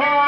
Oh.